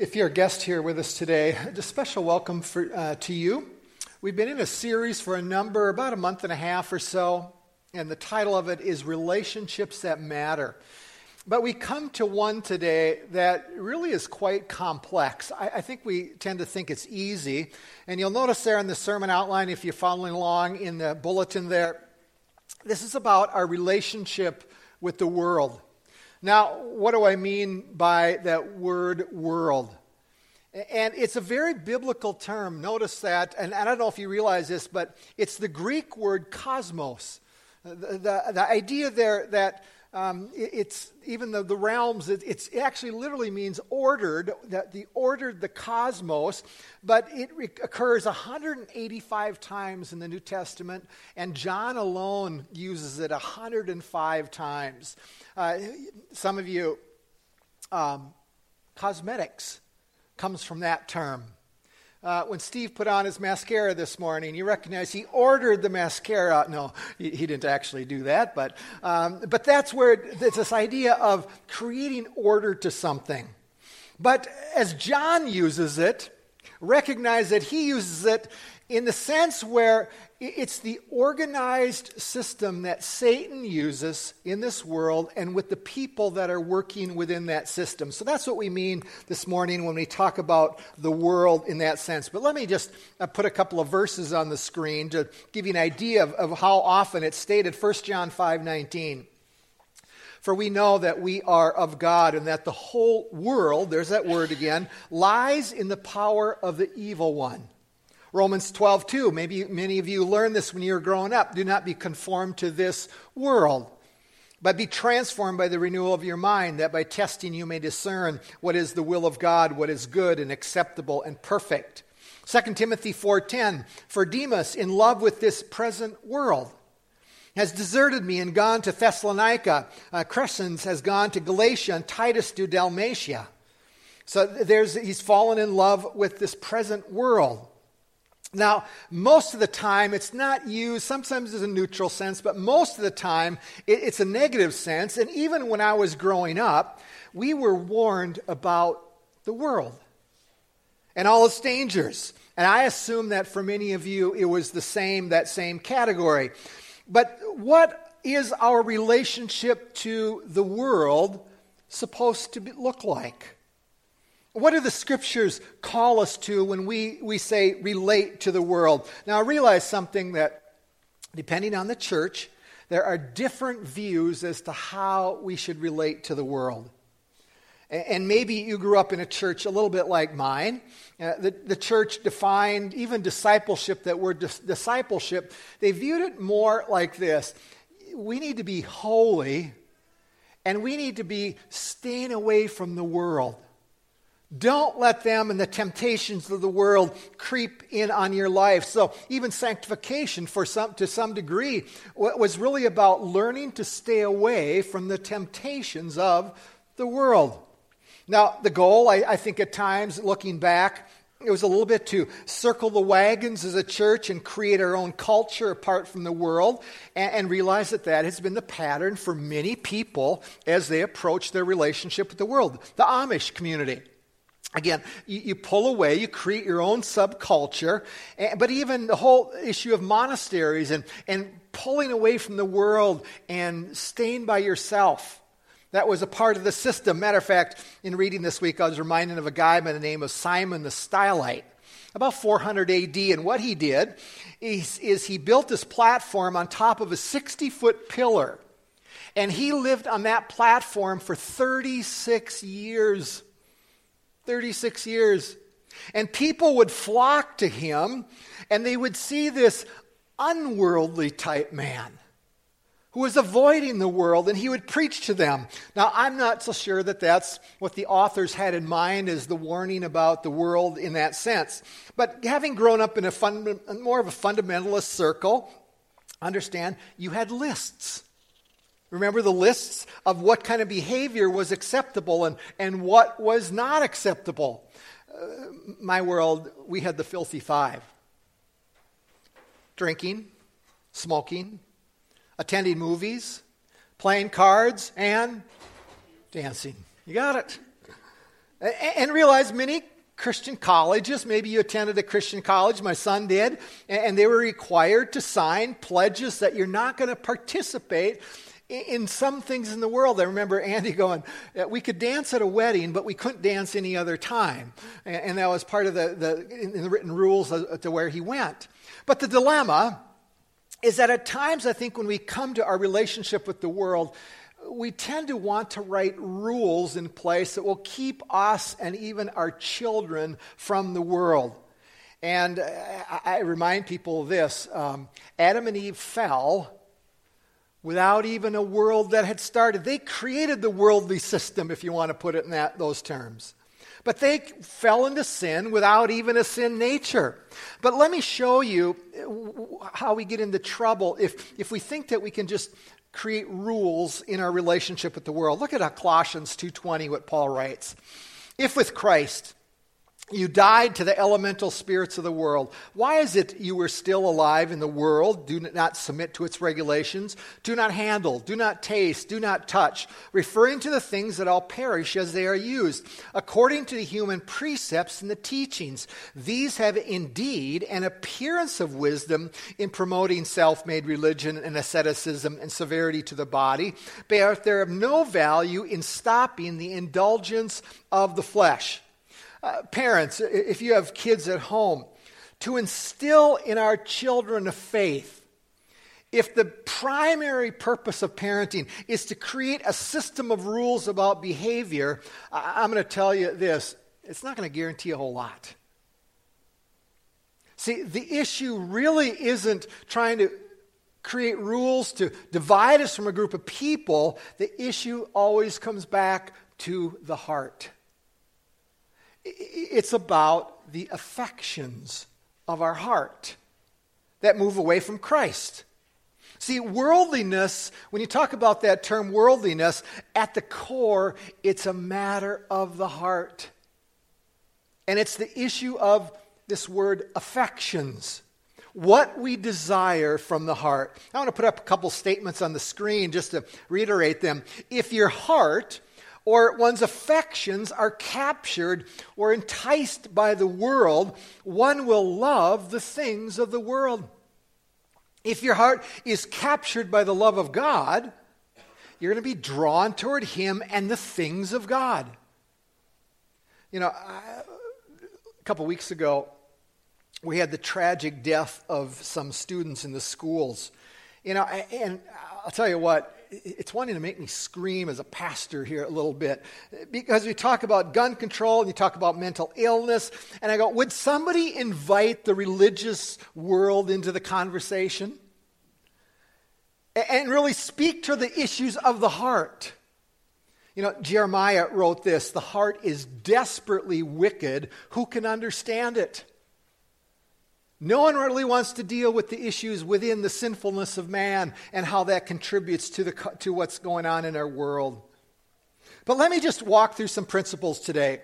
If you're a guest here with us today, a special welcome for, uh, to you. We've been in a series for a number, about a month and a half or so, and the title of it is Relationships That Matter. But we come to one today that really is quite complex. I, I, think we tend to think it's easy. And you'll notice there in the sermon outline, if you're following along in the bulletin there, this is about our relationship with the world. Now, what do I mean by that word world? And it's a very biblical term. Notice that, and I don't know if you realize this, but it's the Greek word cosmos. The, the, the idea there that um, it, it's even the, the realms, it, it's, it actually literally means ordered, that the ordered the cosmos, but it re- occurs 185 times in the New Testament, and John alone uses it 105 times. Uh, some of you, um, cosmetics comes from that term. Uh, when Steve put on his mascara this morning, you recognize he ordered the mascara. No, he, he didn't actually do that, but, um, but that's where it's this idea of creating order to something. But as John uses it, recognize that he uses it in the sense where it's the organized system that Satan uses in this world and with the people that are working within that system. So that's what we mean this morning when we talk about the world in that sense. But let me just uh, put a couple of verses on the screen to give you an idea of, of how often it's stated. 1 John 5 19. For we know that we are of God and that the whole world, there's that word again, lies in the power of the evil one. Romans 12, 2. Maybe many of you learned this when you were growing up. Do not be conformed to this world, but be transformed by the renewal of your mind, that by testing you may discern what is the will of God, what is good and acceptable and perfect. 2 Timothy 4:10 For Demas in love with this present world has deserted me and gone to Thessalonica. Uh, Crescens has gone to Galatia and Titus to Dalmatia. So there's, he's fallen in love with this present world. Now, most of the time, it's not used, sometimes it's a neutral sense, but most of the time, it, it's a negative sense. And even when I was growing up, we were warned about the world and all its dangers. And I assume that for many of you, it was the same, that same category. But what is our relationship to the world supposed to be, look like? What do the scriptures call us to when we, we say relate to the world? Now, I realize something that, depending on the church, there are different views as to how we should relate to the world. And maybe you grew up in a church a little bit like mine. Uh, the, the church defined even discipleship, that word dis- discipleship, they viewed it more like this we need to be holy and we need to be staying away from the world. Don't let them and the temptations of the world creep in on your life. So, even sanctification, for some, to some degree, was really about learning to stay away from the temptations of the world. Now, the goal, I, I think, at times, looking back, it was a little bit to circle the wagons as a church and create our own culture apart from the world, and, and, realize that that has been the pattern for many people as they approach their relationship with the world. The Amish community. Again, you, you, pull away, you create your own subculture, eh, but even the whole issue of monasteries and, and pulling away from the world and staying by yourself. That was a part of the system. Matter of fact, in reading this week, I was reminded of a guy by the name of Simon the Stylite, about 400 AD. And what he did is, is he built this platform on top of a 60 foot pillar. And he lived on that platform for 36 years. 36 years. And people would flock to him and they would see this unworldly type man who was avoiding the world and he would preach to them. Now, I'm not so sure that that's what the authors had in mind as the warning about the world in that sense. But having grown up in a fund, more of a fundamentalist circle, understand you had lists. Remember the lists of what kind of behavior was acceptable and, and what was not acceptable. Uh, my world, we had the filthy five drinking, smoking, attending movies, playing cards, and dancing. You got it. And realize many Christian colleges, maybe you attended a Christian college, my son did, and they were required to sign pledges that you're not going to participate in some things in the world. I remember Andy going, we could dance at a wedding, but we couldn't dance any other time. And that was part of the, the, in the written rules to where he went. But the dilemma is that at times, I think, when we come to our relationship with the world, we tend to want to write rules in place that will keep us and even our children from the world. And I, remind people of this um, Adam and Eve fell without even a world that had started. They created the worldly system, if you want to put it in that, those terms. But they fell into sin without even a sin nature. But let me show you uh, how we get into trouble if, if we think that we can just create rules in our relationship with the world. Look at Colossians 2:20 what Paul writes. If with Christ you died to the elemental spirits of the world. Why is it you were still alive in the world? Do not submit to its regulations. Do not handle. Do not taste. Do not touch. Referring to the things that all perish as they are used, according to the human precepts and the teachings. These have indeed an appearance of wisdom in promoting self made religion and asceticism and severity to the body, but they're of no value in stopping the indulgence of the flesh. Uh, parents, if you have kids at home, to instill in our children a faith. If the primary purpose of parenting is to create a system of rules about behavior, I'm going to tell you this it's not going to guarantee a whole lot. See, the issue really isn't trying to create rules to divide us from a group of people. The issue always comes back to the heart. It's about the affections of our heart that move away from Christ. See, worldliness, when you talk about that term worldliness, at the core, it's a matter of the heart. And it's the issue of this word affections. What we desire from the heart. I want to put up a couple statements on the screen just to reiterate them. If your heart or one's affections are captured or enticed by the world, one will love the things of the world. If your heart is captured by the love of God, you're going to be drawn toward Him and the things of God. You know, I, a couple weeks ago, we had the tragic death of some students in the schools. You know, and I'll tell you what, it's wanting to make me scream as a pastor here a little bit because we talk about gun control and you talk about mental illness. And I go, would somebody invite the religious world into the conversation? And really speak to the issues of the heart. You know, Jeremiah wrote this the heart is desperately wicked. Who can understand it? No one really wants to deal with the issues within the sinfulness of man and how that contributes to, the, to what's going on in our world. But let me just walk through some principles today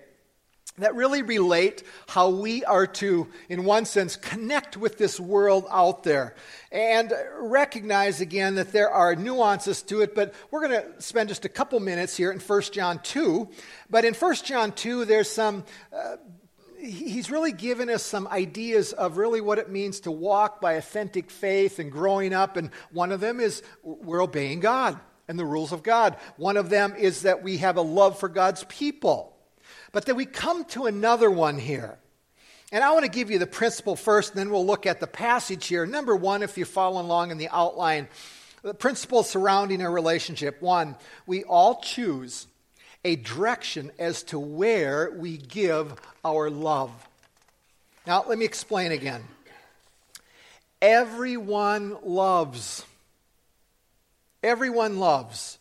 that really relate how we are to, in one sense, connect with this world out there and recognize again that there are nuances to it. But we're going to spend just a couple minutes here in 1 John 2. But in 1 John 2, there's some uh, he's really given us some ideas of really what it means to walk by authentic faith and growing up. And one of them is we're obeying God and the rules of God. One of them is that we have a love for God's people. But then we come to another one here. And I want to give you the principle first, and then we'll look at the passage here. Number one, if you're following along in the outline, the principle surrounding a relationship. One, we all choose a direction as to where we give our love. Now, let me explain again. Everyone loves. Everyone loves.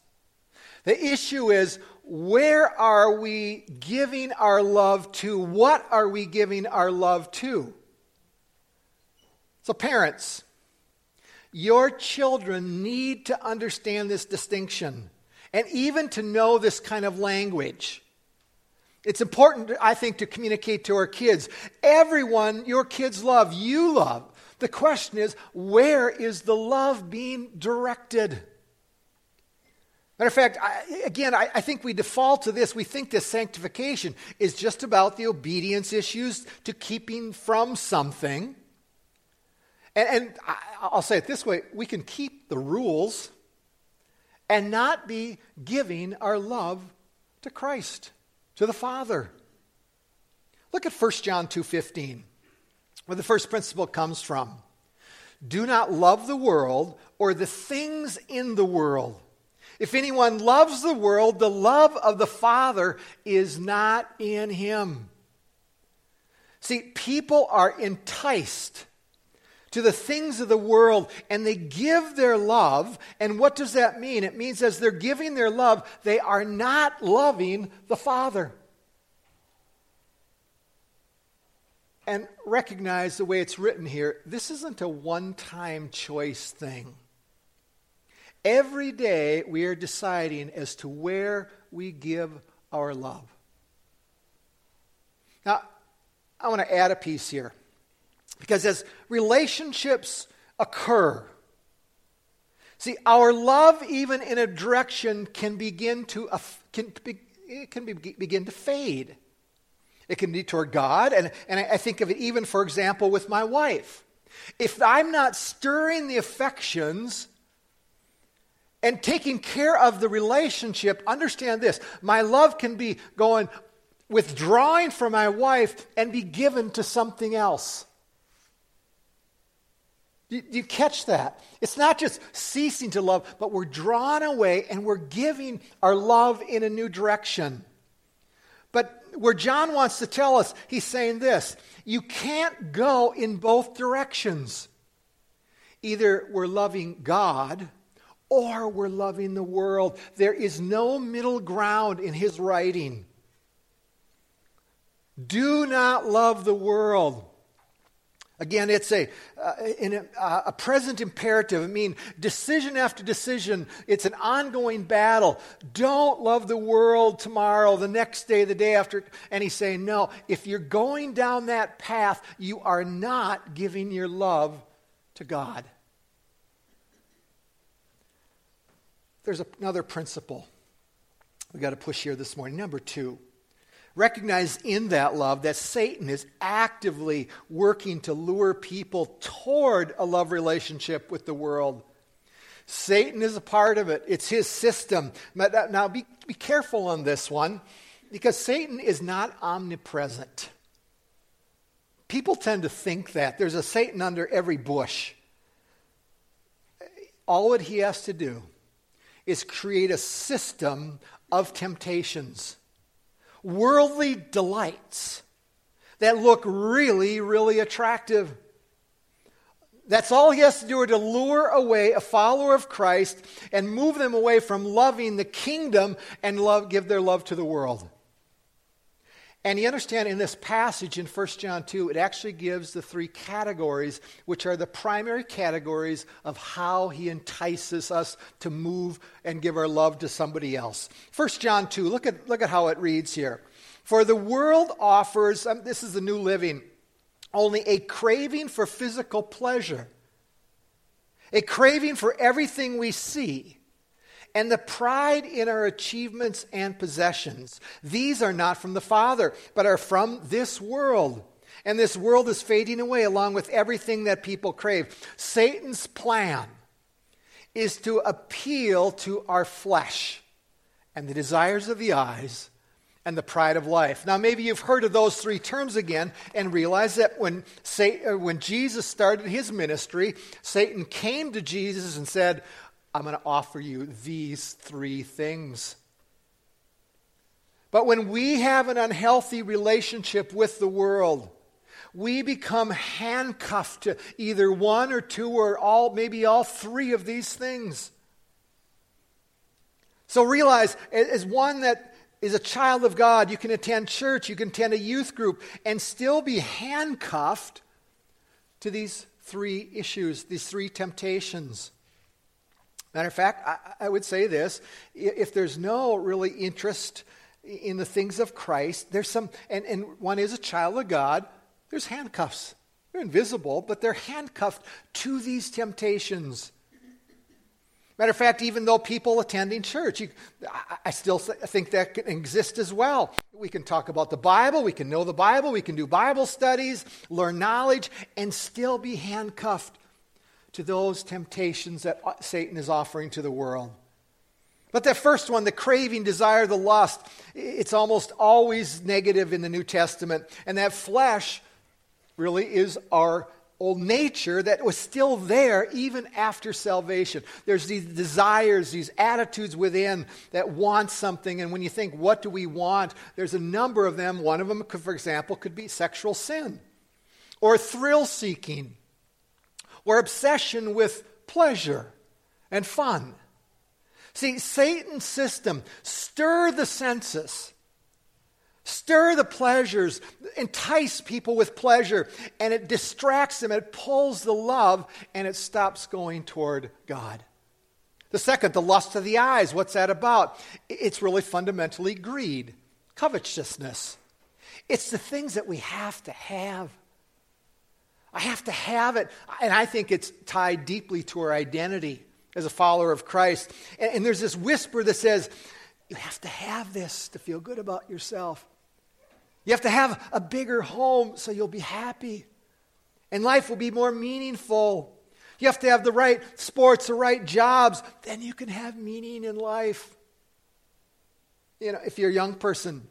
The issue is where are we giving our love to? What are we giving our love to? So, parents, your children need to understand this distinction and even to know this kind of language. It's important, I think, to communicate to our kids. Everyone your kids love, you love. The question is, where is the love being directed? Matter of fact, I, again, I, I, think we default to this. We think this sanctification is just about the obedience issues to keeping from something. And, and I, I'll say it this way we can keep the rules and not be giving our love to Christ, to the Father. Look at 1 John 2:15, where the first principle comes from. Do not love the world or the things in the world. If anyone loves the world, the love of the Father is not in him. See, people are enticed to the things of the world and they give their love. And what does that mean? It means as they're giving their love, they are not loving the Father. And recognize the way it's written here this isn't a one time choice thing. Every day we are deciding as to where we give our love. Now, I want to add a piece here. Because as relationships occur, see, our love, even in a direction, can begin to, can, it can be, begin to fade. It can be toward God, and, and I think of it even, for example, with my wife. If I'm not stirring the affections and taking care of the relationship, understand this my love can be going, withdrawing from my wife and be given to something else. You, you, catch that? It's not just ceasing to love, but we're drawn away and we're giving our love in a new direction. But where John wants to tell us, he's saying this you can't go in both directions. Either we're loving God or we're loving the world. There is no middle ground in his writing. Do not love the world. Again, it's a, uh, a, a, present imperative. I mean, decision after decision, it's an ongoing battle. Don't love the world tomorrow, the next day, the day after. And he's saying, no, if you're going down that path, you are not giving your love to God. There's another principle we got to push here this morning. Number two, recognize in that love that Satan is actively working to lure people toward a love relationship with the world. Satan is a part of it, it's his system. Now, be, be careful on this one because Satan is not omnipresent. People tend to think that there's a Satan under every bush. All that he has to do is create a system of temptations, worldly delights that look really, really attractive. That's all he has to do to lure away a follower of Christ and move them away from loving the kingdom and love, give their love to the world. And you understand in this passage in 1 John 2, it actually gives the three categories, which are the primary categories of how he entices us to move and give our love to somebody else. 1 John 2, look at, look at how it reads here. For the world offers, um, this is the new living, only a craving for physical pleasure, a craving for everything we see and the pride in our achievements and possessions. These are not from the Father, but are from this world. And this world is fading away along with everything that people crave. Satan's plan is to appeal to our flesh and the desires of the eyes and the pride of life. Now, maybe you've heard of those three terms again and realize that when, Satan, uh, when Jesus started his ministry, Satan came to Jesus and said, I'm going to offer you these three things. But when we have an unhealthy relationship with the world, we become handcuffed to either one or two or all, maybe all three of these things. So realize, as one that is a child of God, you can attend church, you can attend a youth group, and still be handcuffed to these three issues, these three temptations. Matter of fact, I, I would say this if there's no really interest in the things of Christ, there's some, and, and one is a child of God, there's handcuffs. They're invisible, but they're handcuffed to these temptations. Matter of fact, even though people attending church, you, I still think that can exist as well. We can talk about the Bible, we can know the Bible, we can do Bible studies, learn knowledge, and still be handcuffed to those temptations that uh, Satan is offering to the world. But that first one, the craving, desire, the lust, it's almost always negative in the New Testament. And that flesh really is our old nature that was still there even after salvation. There's these desires, these attitudes within that want something. And when you think, what do we want? There's a number of them. One of them, could, for example, could be sexual sin, or thrill seeking, or obsession with pleasure and fun. See, Satan's system stir the senses Stir the pleasures, entice people with pleasure, and it distracts them, it pulls the love, and it stops going toward God. The second, the lust of the eyes. What's that about? It's really fundamentally greed, covetousness. It's the things that we have to have. I have to have it. And I think it's tied deeply to our identity as a follower of Christ. And, and there's this whisper that says, you have to have this to feel good about yourself. You have to have a bigger home so you'll be happy. And life will be more meaningful. You have to have the right sports, the right jobs. Then you can have meaning in life. You know, if you're a young person,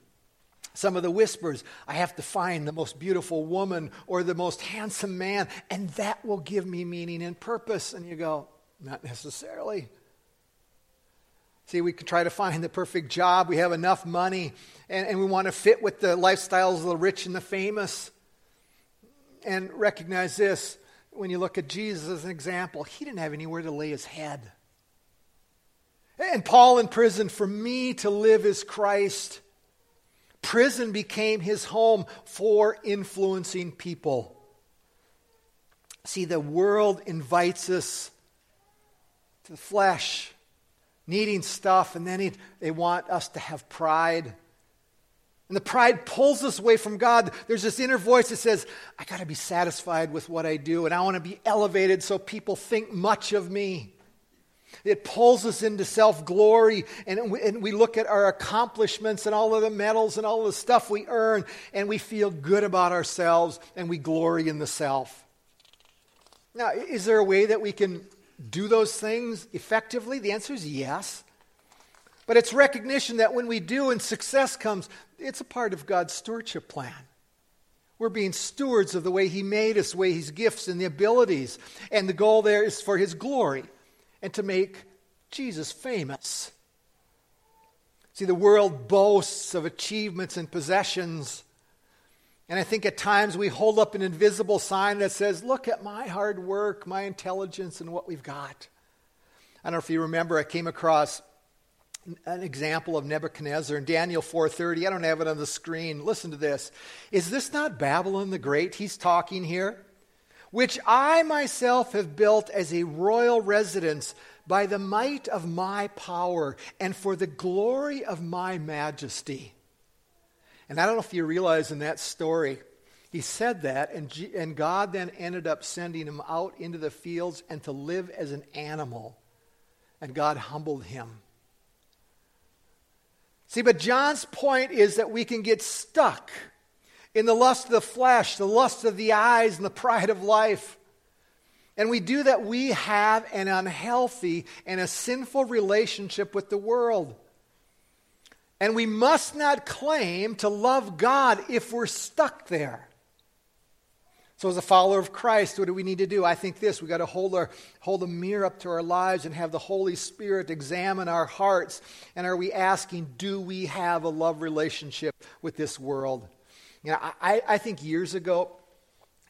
some of the whispers, I have to find the most beautiful woman or the most handsome man, and that will give me meaning and purpose. And you go, not necessarily. See, we can try to find the perfect job. We have enough money, and, and we want to fit with the lifestyles of the rich and the famous. And recognize this when you look at Jesus as an example, he didn't have anywhere to lay his head. And Paul in prison, for me to live is Christ. Prison became his home for influencing people. See, the world invites us to the flesh needing stuff, and then they want us to have pride. And the pride pulls us away from God. There's this inner voice that says, I got to be satisfied with what I do, and I want to be elevated so people think much of me. It pulls us into self glory, and, and we look at our accomplishments and all of the medals and all of the stuff we earn, and we feel good about ourselves, and we glory in the self. Now, is there a way that we can do those things effectively? The answer is yes. But it's recognition that when we do and success comes, it's a part of God's stewardship plan. We're being stewards of the way He made us, the way His gifts and the abilities. And the goal there is for His glory and to make Jesus famous. See, the world boasts of achievements and possessions. And I think at times we hold up an invisible sign that says, Look at my hard work, my intelligence, and what we've got. I don't know if you remember, I came across an example of Nebuchadnezzar in Daniel 4:30. I don't have it on the screen. Listen to this. Is this not Babylon the Great? He's talking here. Which I myself have built as a royal residence by the might of my power and for the glory of my majesty. And I don't know if you realize in that story, he said that, and, G- and God then ended up sending him out into the fields and to live as an animal. And God humbled him. See, but John's point is that we can get stuck in the lust of the flesh, the lust of the eyes, and the pride of life. And we do that, we have an unhealthy and a sinful relationship with the world. And we must not claim to love God if we're stuck there. So, as a follower of Christ, what do we need to do? I think this we've got to hold, our, hold a mirror up to our lives and have the Holy Spirit examine our hearts. And are we asking, do we have a love relationship with this world? You know, I, I think years ago,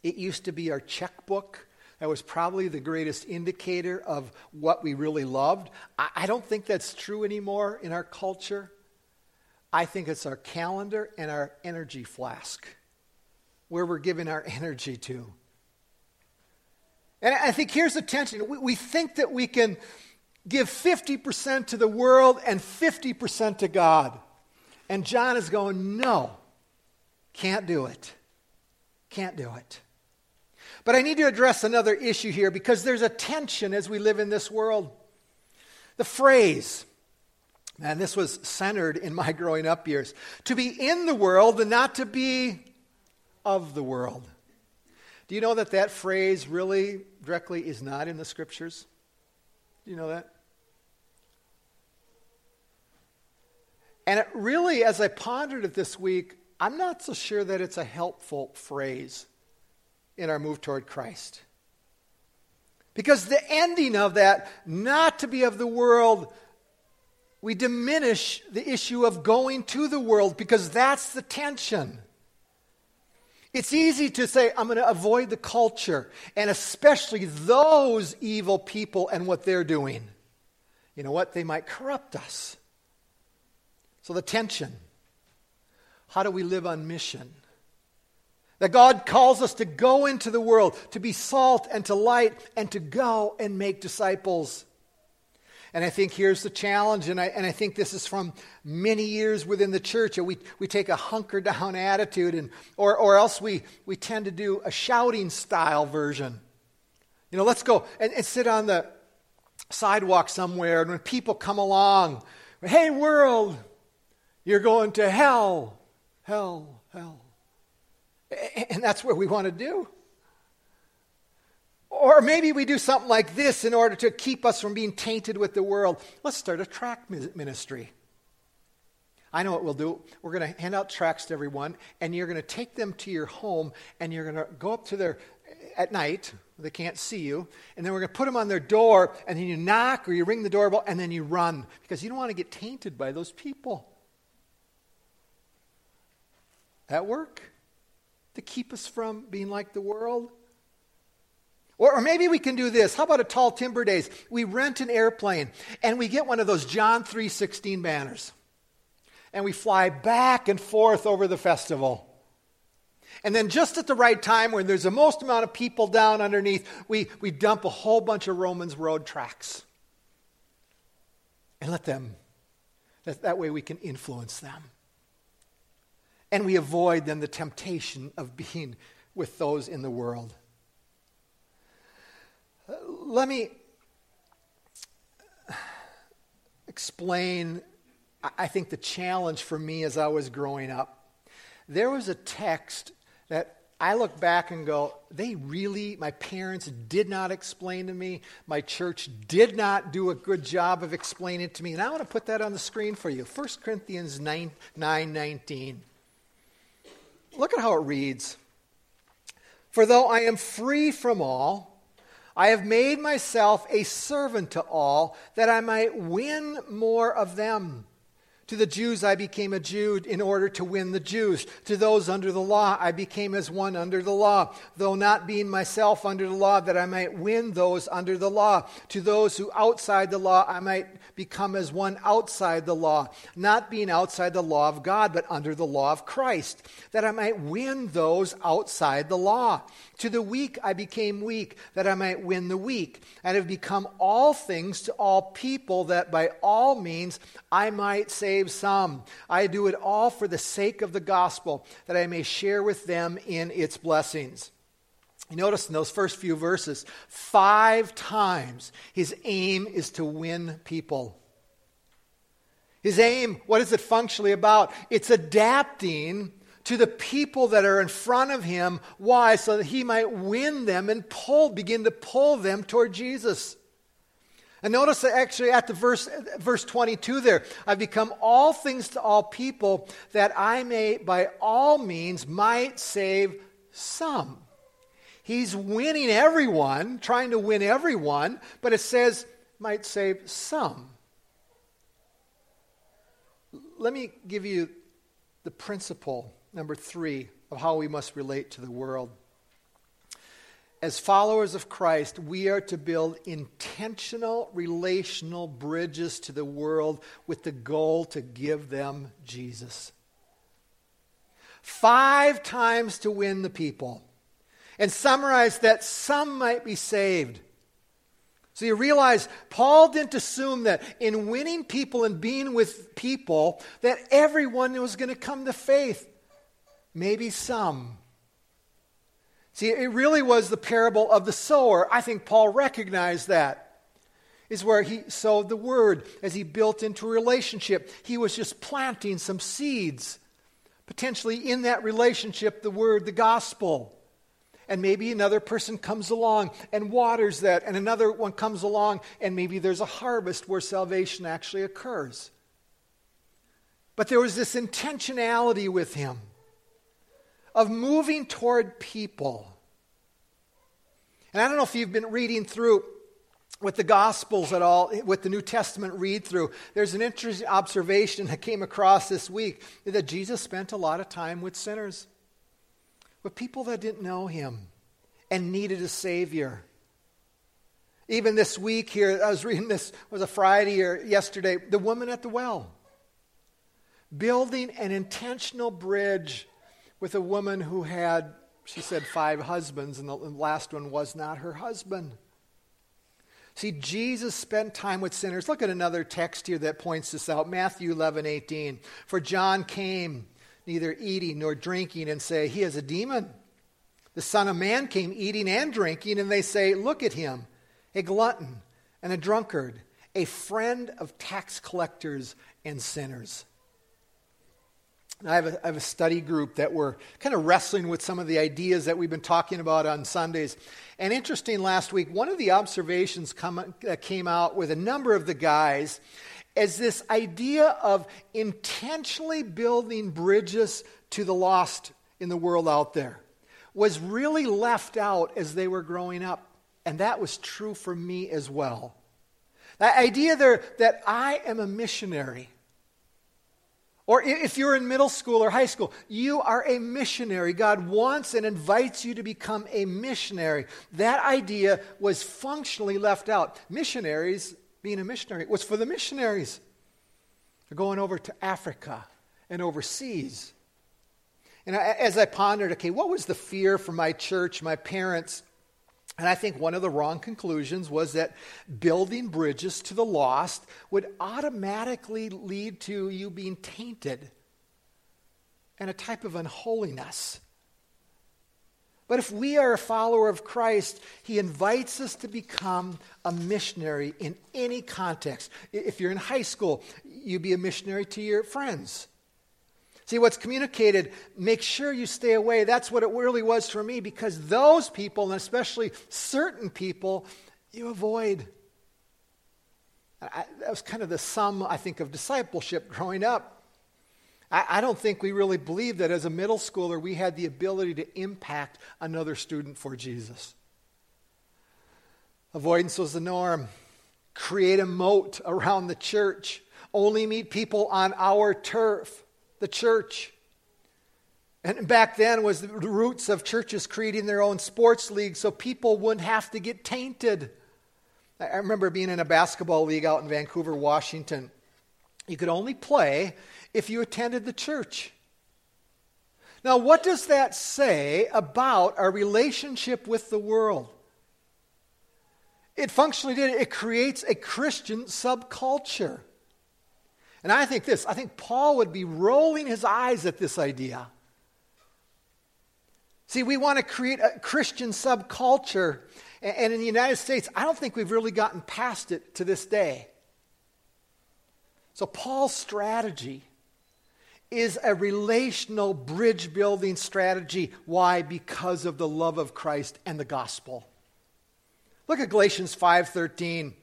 it used to be our checkbook. That was probably the greatest indicator of what we really loved. I, I don't think that's true anymore in our culture. I think it's our calendar and our energy flask, where we're giving our energy to. And I think here's the tension we, we think that we can give 50% to the world and 50% to God. And John is going, no, can't do it. Can't do it. But I need to address another issue here because there's a tension as we live in this world. The phrase, and this was centered in my growing up years to be in the world and not to be of the world. Do you know that that phrase really directly is not in the scriptures? Do you know that? And it really, as I pondered it this week, I'm not so sure that it's a helpful phrase in our move toward Christ. Because the ending of that, not to be of the world, we diminish the issue of going to the world because that's the tension. It's easy to say, I'm going to avoid the culture, and especially those evil people and what they're doing. You know what? They might corrupt us. So the tension how do we live on mission? That God calls us to go into the world, to be salt and to light, and to go and make disciples. And I think here's the challenge, and I, and I think this is from many years within the church. We, we take a hunker down attitude, and, or, or else we, we tend to do a shouting style version. You know, let's go and, and sit on the sidewalk somewhere, and when people come along, hey, world, you're going to hell, hell, hell. And that's what we want to do. Or maybe we do something like this in order to keep us from being tainted with the world. Let's start a tract ministry. I know what we'll do. We're going to hand out tracts to everyone, and you're going to take them to your home, and you're going to go up to their, at night, they can't see you, and then we're going to put them on their door, and then you knock or you ring the doorbell, and then you run because you don't want to get tainted by those people. That work? To keep us from being like the world? Or, or, maybe we can do this. How about a tall timber days? We rent an airplane and we get one of those John 3:16 banners. And we fly back and forth over the festival. And then just at the right time when there's the most amount of people down underneath, we, we dump a whole bunch of Romans road tracks. And let them, that, that way we can influence them. And we avoid then the temptation of being with those in the world. Uh, let me explain, I think, the challenge for me as I was growing up. There was a text that I look back and go, they really, my parents did not explain to me. My church did not do a good job of explaining it to me. And I want to put that on the screen for you 1 Corinthians 9, 9 19. Look at how it reads For though I am free from all, I have made myself a servant to all, that I might win more of them. To the Jews I became a Jew in order to win the Jews. To those under the law I became as one under the law, though not being myself under the law, that I might win those under the law. To those who outside the law I might become as one outside the law, not being outside the law of God, but under the law of Christ, that I might win those outside the law. To the weak I became weak, that I might win the weak, and have become all things to all people, that by all means I might save some. I do it all for the sake of the gospel, that I may share with them in its blessings. You notice in those first few verses, five times his aim is to win people. His aim, what is it functionally about? It's adapting to the people that are in front of him. Why? So that he might win them and pull, begin to pull them toward Jesus. And notice that actually at the verse, verse 22 there, I've become all things to all people that I may by all means might save some. He's winning everyone, trying to win everyone, but it says might save some. Let me give you the principle number three, of how we must relate to the world. As followers of Christ, we are to build intentional relational bridges to the world with the goal to give them Jesus. Five times to win the people. And summarize that some might be saved. So you realize Paul didn't assume that in winning people and being with people that everyone was going to come to faith maybe some. See, it really was the parable of the sower. I think Paul recognized that. is where he sowed the word as he built into a relationship. He was just planting some seeds, potentially in that relationship, the word, the gospel. And maybe another person comes along and waters that, and another one comes along, and maybe there's a harvest where salvation actually occurs. But there was this intentionality with him of moving toward people. And I don't know if you've been reading through with the Gospels at all, with the New Testament read through, there's an interesting observation that came across this week that Jesus spent a lot of time with sinners, with people that didn't know him and needed a Savior. Even this week here, I was reading this, was a Friday or yesterday, the woman at the well. Building an intentional bridge with a woman who had, she said, five husbands, and the last one was not her husband. See, Jesus spent time with sinners. Look at another text here that points this out Matthew 11, 18. For John came neither eating nor drinking and say, He is a demon. The Son of Man came eating and drinking, and they say, Look at him, a glutton and a drunkard, a friend of tax collectors and sinners. I have, a, I have a study group that we're kind of wrestling with some of the ideas that we've been talking about on Sundays. And interesting, last week, one of the observations come, came out with a number of the guys is this idea of intentionally building bridges to the lost in the world out there was really left out as they were growing up. And that was true for me as well. The idea there that I am a missionary or if you're in middle school or high school, you are a missionary. God wants and invites you to become a missionary. That idea was functionally left out. Missionaries, being a missionary, was for the missionaries. They're going over to Africa and overseas. And as I pondered, okay, what was the fear for my church, my parents, and I think one of the wrong conclusions was that building bridges to the lost would automatically lead to you being tainted and a type of unholiness. But if we are a follower of Christ, he invites us to become a missionary in any context. If you're in high school, you be a missionary to your friends. See, what's communicated, make sure you stay away. That's what it really was for me because those people, and especially certain people, you avoid. I, that was kind of the sum, I think, of discipleship growing up. I, I don't think we really believed that as a middle schooler we had the ability to impact another student for Jesus. Avoidance was the norm. Create a moat around the church. Only meet people on our turf the church. And back then was the roots of churches creating their own sports leagues so people wouldn't have to get tainted. I remember being in a basketball league out in Vancouver, Washington. You could only play if you attended the church. Now, what does that say about our relationship with the world? It functionally did. It creates a Christian subculture. And I think this I think Paul would be rolling his eyes at this idea. See, we want to create a Christian subculture. And in the United States, I don't think we've really gotten past it to this day. So, Paul's strategy is a relational bridge building strategy. Why? Because of the love of Christ and the gospel. Look at Galatians 5:13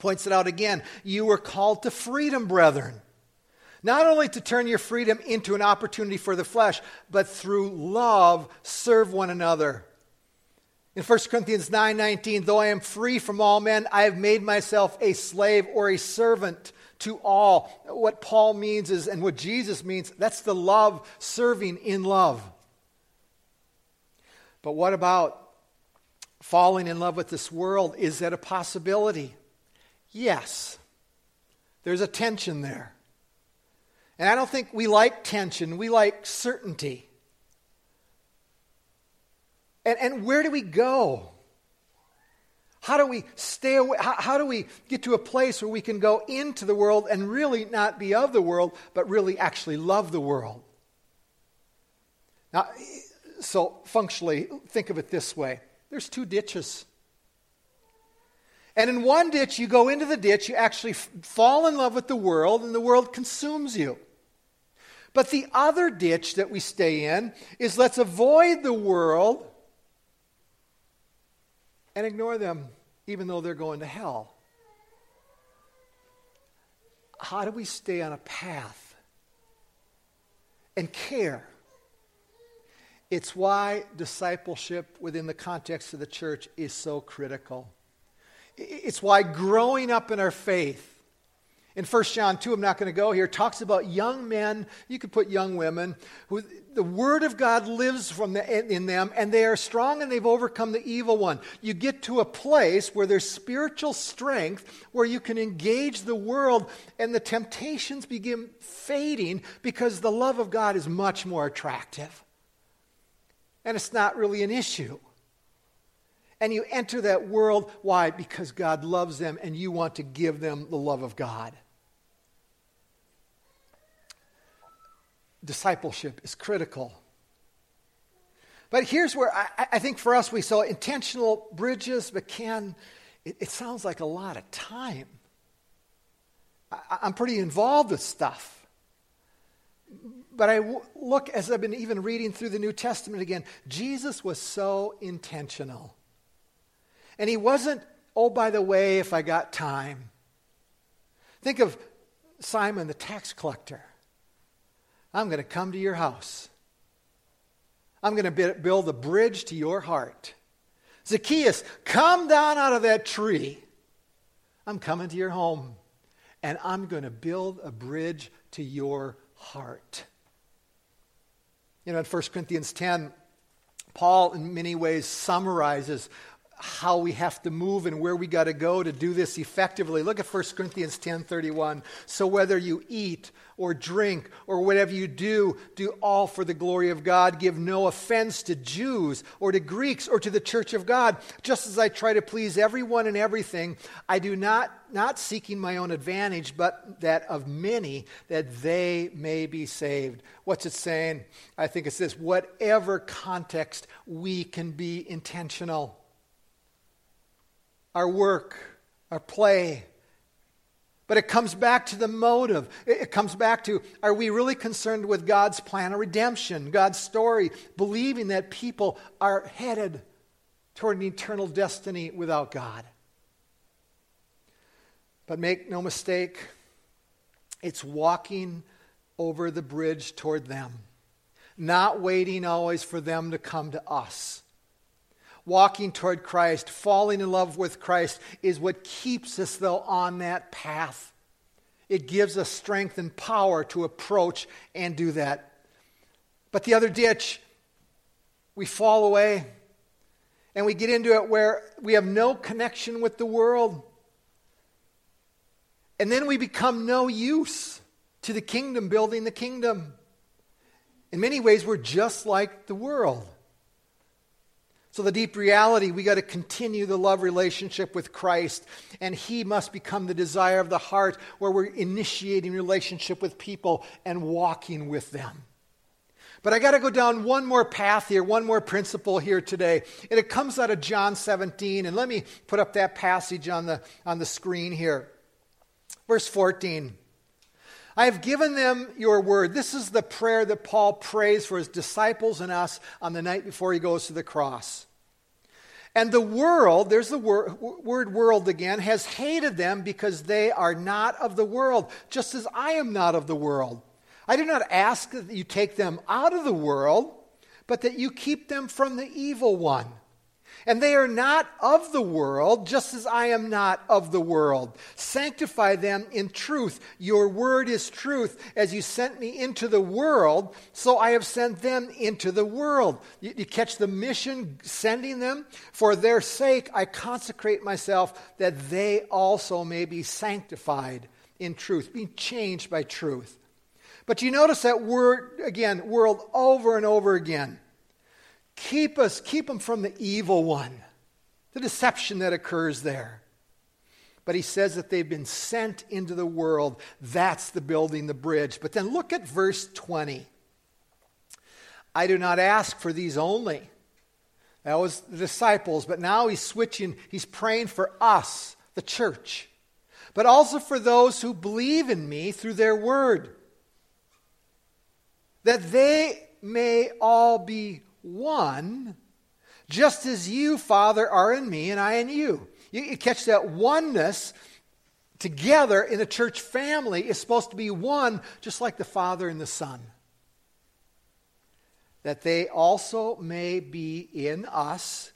points it out again. You were called to freedom, brethren. Not only to turn your freedom into an opportunity for the flesh, but through love serve one another. In 1 Corinthians 9:19, though I am free from all men, I have made myself a slave or a servant to all. What Paul means is and what Jesus means, that's the love serving in love. But what about falling in love with this world? Is that a possibility? Yes, there's a tension there. And I don't think we like tension, we like certainty. And, and where do we go? How do we stay away? How, how, do we get to a place where we can go into the world and really not be of the world, but really actually love the world? Now, so functionally, think of it this way there's two ditches. And in one ditch, you go into the ditch, you actually f- fall in love with the world, and the world consumes you. But the other ditch that we stay in is let's avoid the world and ignore them, even though they're going to hell. How do we stay on a path and care? It's why discipleship within the context of the church is so critical. It's why growing up in our faith, in 1 John 2, I'm not going to go here, talks about young men, you could put young women, who the Word of God lives from the, in them, and they are strong and they've overcome the evil one. You get to a place where there's spiritual strength, where you can engage the world, and the temptations begin fading because the love of God is much more attractive. And it's not really an issue and you enter that world. Why? Because God loves them and you want to give them the love of God. Discipleship is critical. But here's where I, I think for us we saw intentional bridges, but can, it, it sounds like a lot of time. I, I'm pretty involved with stuff but I w- look as I've been even reading through the New Testament again, Jesus was so intentional. And he wasn't, oh, by the way, if I got time. Think of Simon the tax collector. I'm going to come to your house. I'm going to build a bridge to your heart. Zacchaeus, come down out of that tree. I'm coming to your home, and I'm going to build a bridge to your heart. You know, in 1 Corinthians 10, Paul, in many ways, summarizes how we have to move and where we got to go to do this effectively. Look at 1 Corinthians 10:31. So whether you eat or drink or whatever you do, do all for the glory of God. Give no offense to Jews or to Greeks or to the church of God. Just as I try to please everyone and everything, I do not not seeking my own advantage, but that of many that they may be saved. What's it saying? I think it says whatever context we can be intentional our work, our play. But it comes back to the motive. It comes back to are we really concerned with God's plan of redemption, God's story, believing that people are headed toward an eternal destiny without God? But make no mistake, it's walking over the bridge toward them, not waiting always for them to come to us walking toward Christ, falling in love with Christ, is what keeps us, though, on that path. It gives us strength and power to approach and do that. But the other ditch, we fall away and we get into it where we have no connection with the world. And then we become no use to the kingdom, building the kingdom. In many ways, we're just like the world. So, the deep reality, we got to continue the love relationship with Christ, and He must become the desire of the heart where we're initiating relationship with people and walking with them. But I got to go down one more path here, one more principle here today. And it comes out of John 17. And let me put up that passage on the, on the screen here. Verse 14. I have given them your word. This is the prayer that Paul prays for his disciples and us on the night before he goes to the cross. And the world, there's the word, word world again, has hated them because they are not of the world, just as I am not of the world. I do not ask that you take them out of the world, but that you keep them from the evil one. And they are not of the world, just as I am not of the world. Sanctify them in truth. Your word is truth. As you sent me into the world, so I have sent them into the world. You, you catch the mission sending them? For their sake, I consecrate myself that they also may be sanctified in truth, being changed by truth. But you notice that word, again, world over and over again. Keep us, keep them from the evil one, the deception that occurs there. But he says that they've been sent into the world. That's the building the bridge. But then look at verse 20. I do not ask for these only. That was the disciples, but now he's switching, he's praying for us, the church, but also for those who believe in me through their word, that they may all be one, just as you, Father, are in me and I in you. You, you catch that oneness together in a church family is supposed to be one, just like the Father and the Son. That they also may be in us,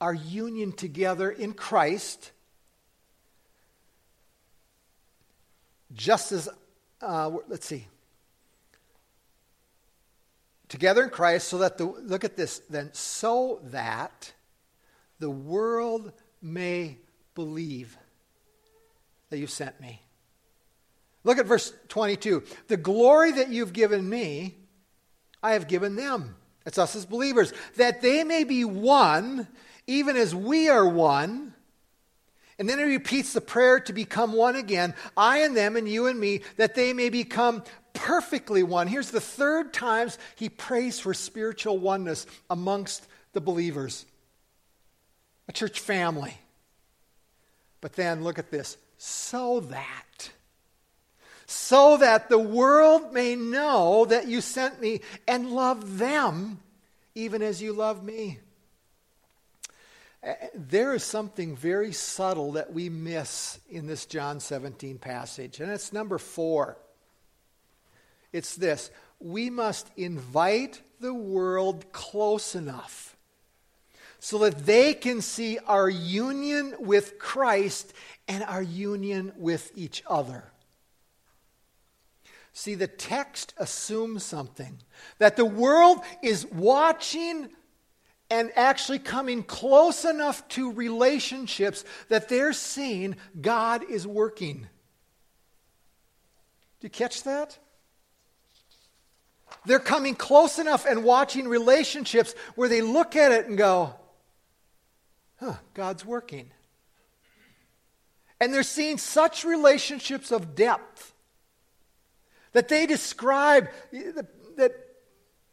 our union together in Christ, just as, uh, let's see, together in Christ, so that the, look at this, then, so that the world may believe that you sent me. Look at verse 22. The glory that you've given me, I have given them. It's us as believers, that they may be one, even as we are one. And then he repeats the prayer to become one again I and them, and you and me, that they may become perfectly one. Here's the third times he prays for spiritual oneness amongst the believers, a church family. But then look at this so that, so that the world may know that you sent me and love them even as you love me. Uh, there is something very subtle that we miss in this John 17 passage, and it's number four. It's this we must invite the world close enough so that they can see our union with Christ and our union with each other. See, the text assumes something that the world is watching and actually coming close enough to relationships that they're seeing God is working. Do you catch that? They're coming close enough and watching relationships where they look at it and go, huh, God's working. And they're seeing such relationships of depth that they describe that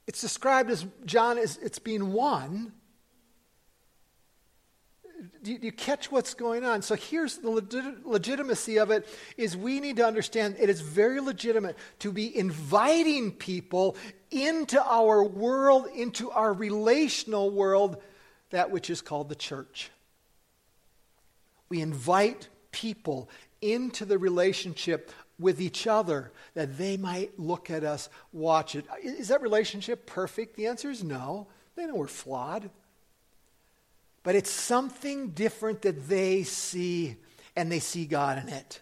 it's described as John as it's being one. Do you, do you catch what's going on? So here's the legit, legitimacy of it is we need to understand it is very legitimate to be inviting people into our world, into our relational world, that which is called the church. We invite people into the relationship with each other that they might look at us, watch it. Is that relationship perfect? The answer is no. They know we're flawed. But it's something different that they see, and they see God in it.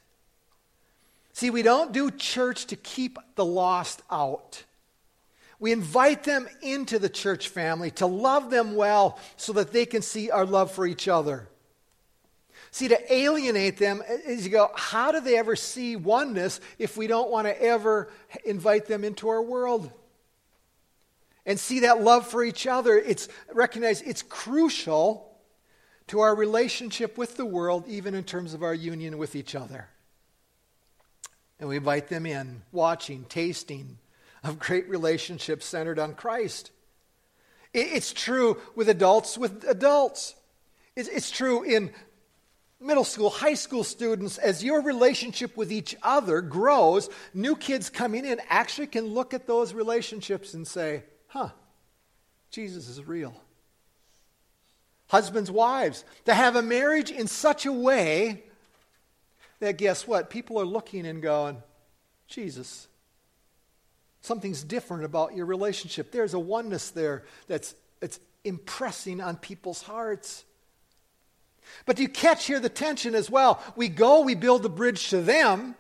See, we don't do church to keep the lost out. We invite them into the church family to love them well so that they can see our love for each other. See, to alienate them is you go, how do they ever see oneness if we don't want to ever invite them into our world? And see that love for each other, it's recognize it's crucial to our relationship with the world, even in terms of our union with each other. And we invite them in, watching, tasting of great relationships centered on Christ. It's true with adults with adults. It's true in middle school, high school students, as your relationship with each other grows, new kids coming in actually can look at those relationships and say, huh, Jesus is real. Husbands, wives, to have a marriage in such a way that guess what? People are looking and going, Jesus, something's different about your relationship. There's a oneness there that's, that's impressing on people's hearts. But do you catch here the tension as well? We go, we build the bridge to them,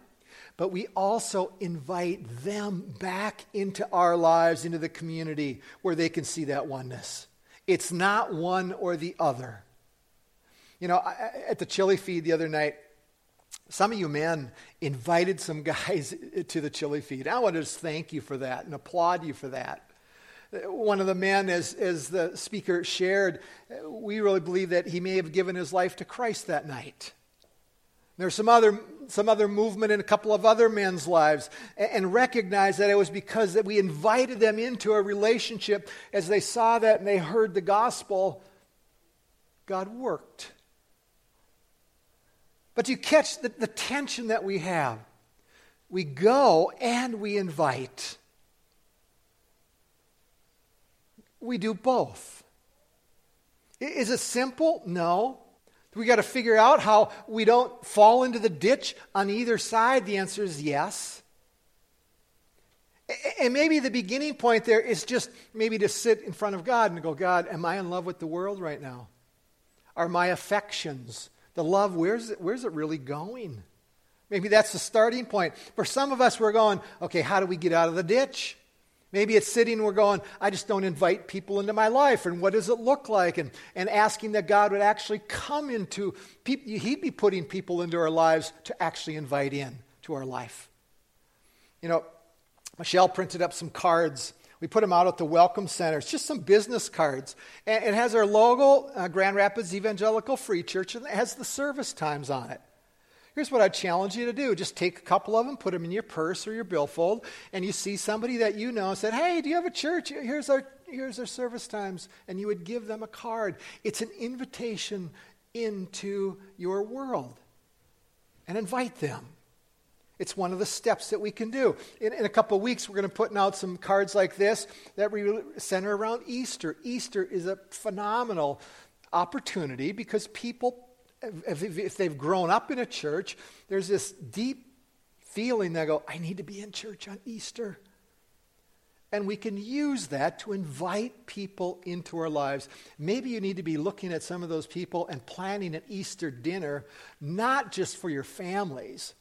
but we also invite them back into our lives, into the community where they can see that oneness. It's not one or the other. You know, at the chili feed the other night, some of you men invited some guys to the chili feed. I want to just thank you for that and applaud you for that. One of the men, as, as the speaker shared, we really believe that he may have given his life to Christ that night. There's some other, some other movement in a couple of other men's lives, and, and recognize that it was because that we invited them into a relationship as they saw that and they heard the gospel. God worked. But you catch the, the tension that we have. We go and we invite. We do both. Is it simple? No. We got to figure out how we don't fall into the ditch on either side. The answer is yes. And maybe the beginning point there is just maybe to sit in front of God and go, God, am I in love with the world right now? Are my affections, the love, where's it, where's it really going? Maybe that's the starting point. For some of us, we're going, okay, how do we get out of the ditch? Maybe it's sitting, we're going, I just don't invite people into my life, and what does it look like? And, and asking that God would actually come into, people, He'd be putting people into our lives to actually invite in to our life. You know, Michelle printed up some cards. We put them out at the Welcome Center. It's just some business cards. And it has our logo, uh, Grand Rapids Evangelical Free Church, and it has the service times on it. Here's what I challenge you to do just take a couple of them, put them in your purse or your billfold, and you see somebody that you know and said, Hey, do you have a church? Here's our, here's our service times. And you would give them a card. It's an invitation into your world and invite them. It's one of the steps that we can do. In, in a couple of weeks, we're going to put out some cards like this that we center around Easter. Easter is a phenomenal opportunity because people if they've grown up in a church, there's this deep feeling they go, I need to be in church on Easter. And we can use that to invite people into our lives. Maybe you need to be looking at some of those people and planning an Easter dinner, not just for your families.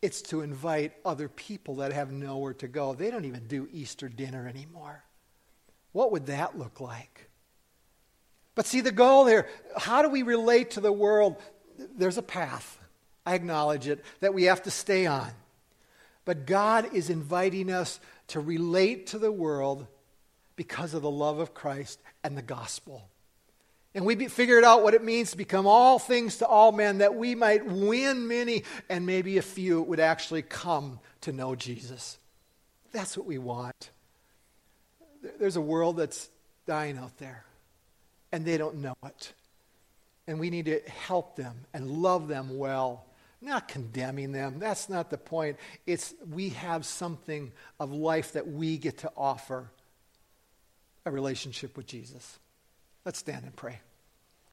It's to invite other people that have nowhere to go. They don't even do Easter dinner anymore. What would that look like? But see, the goal here how do we relate to the world? There's a path, I acknowledge it, that we have to stay on. But God is inviting us to relate to the world because of the love of Christ and the gospel. And we figured out what it means to become all things to all men, that we might win many, and maybe a few would actually come to know Jesus. That's what we want. There's a world that's dying out there and they don't know it. And we need to help them and love them well, not condemning them. That's not the point. It's we have something of life that we get to offer a relationship with Jesus. Let's stand and pray.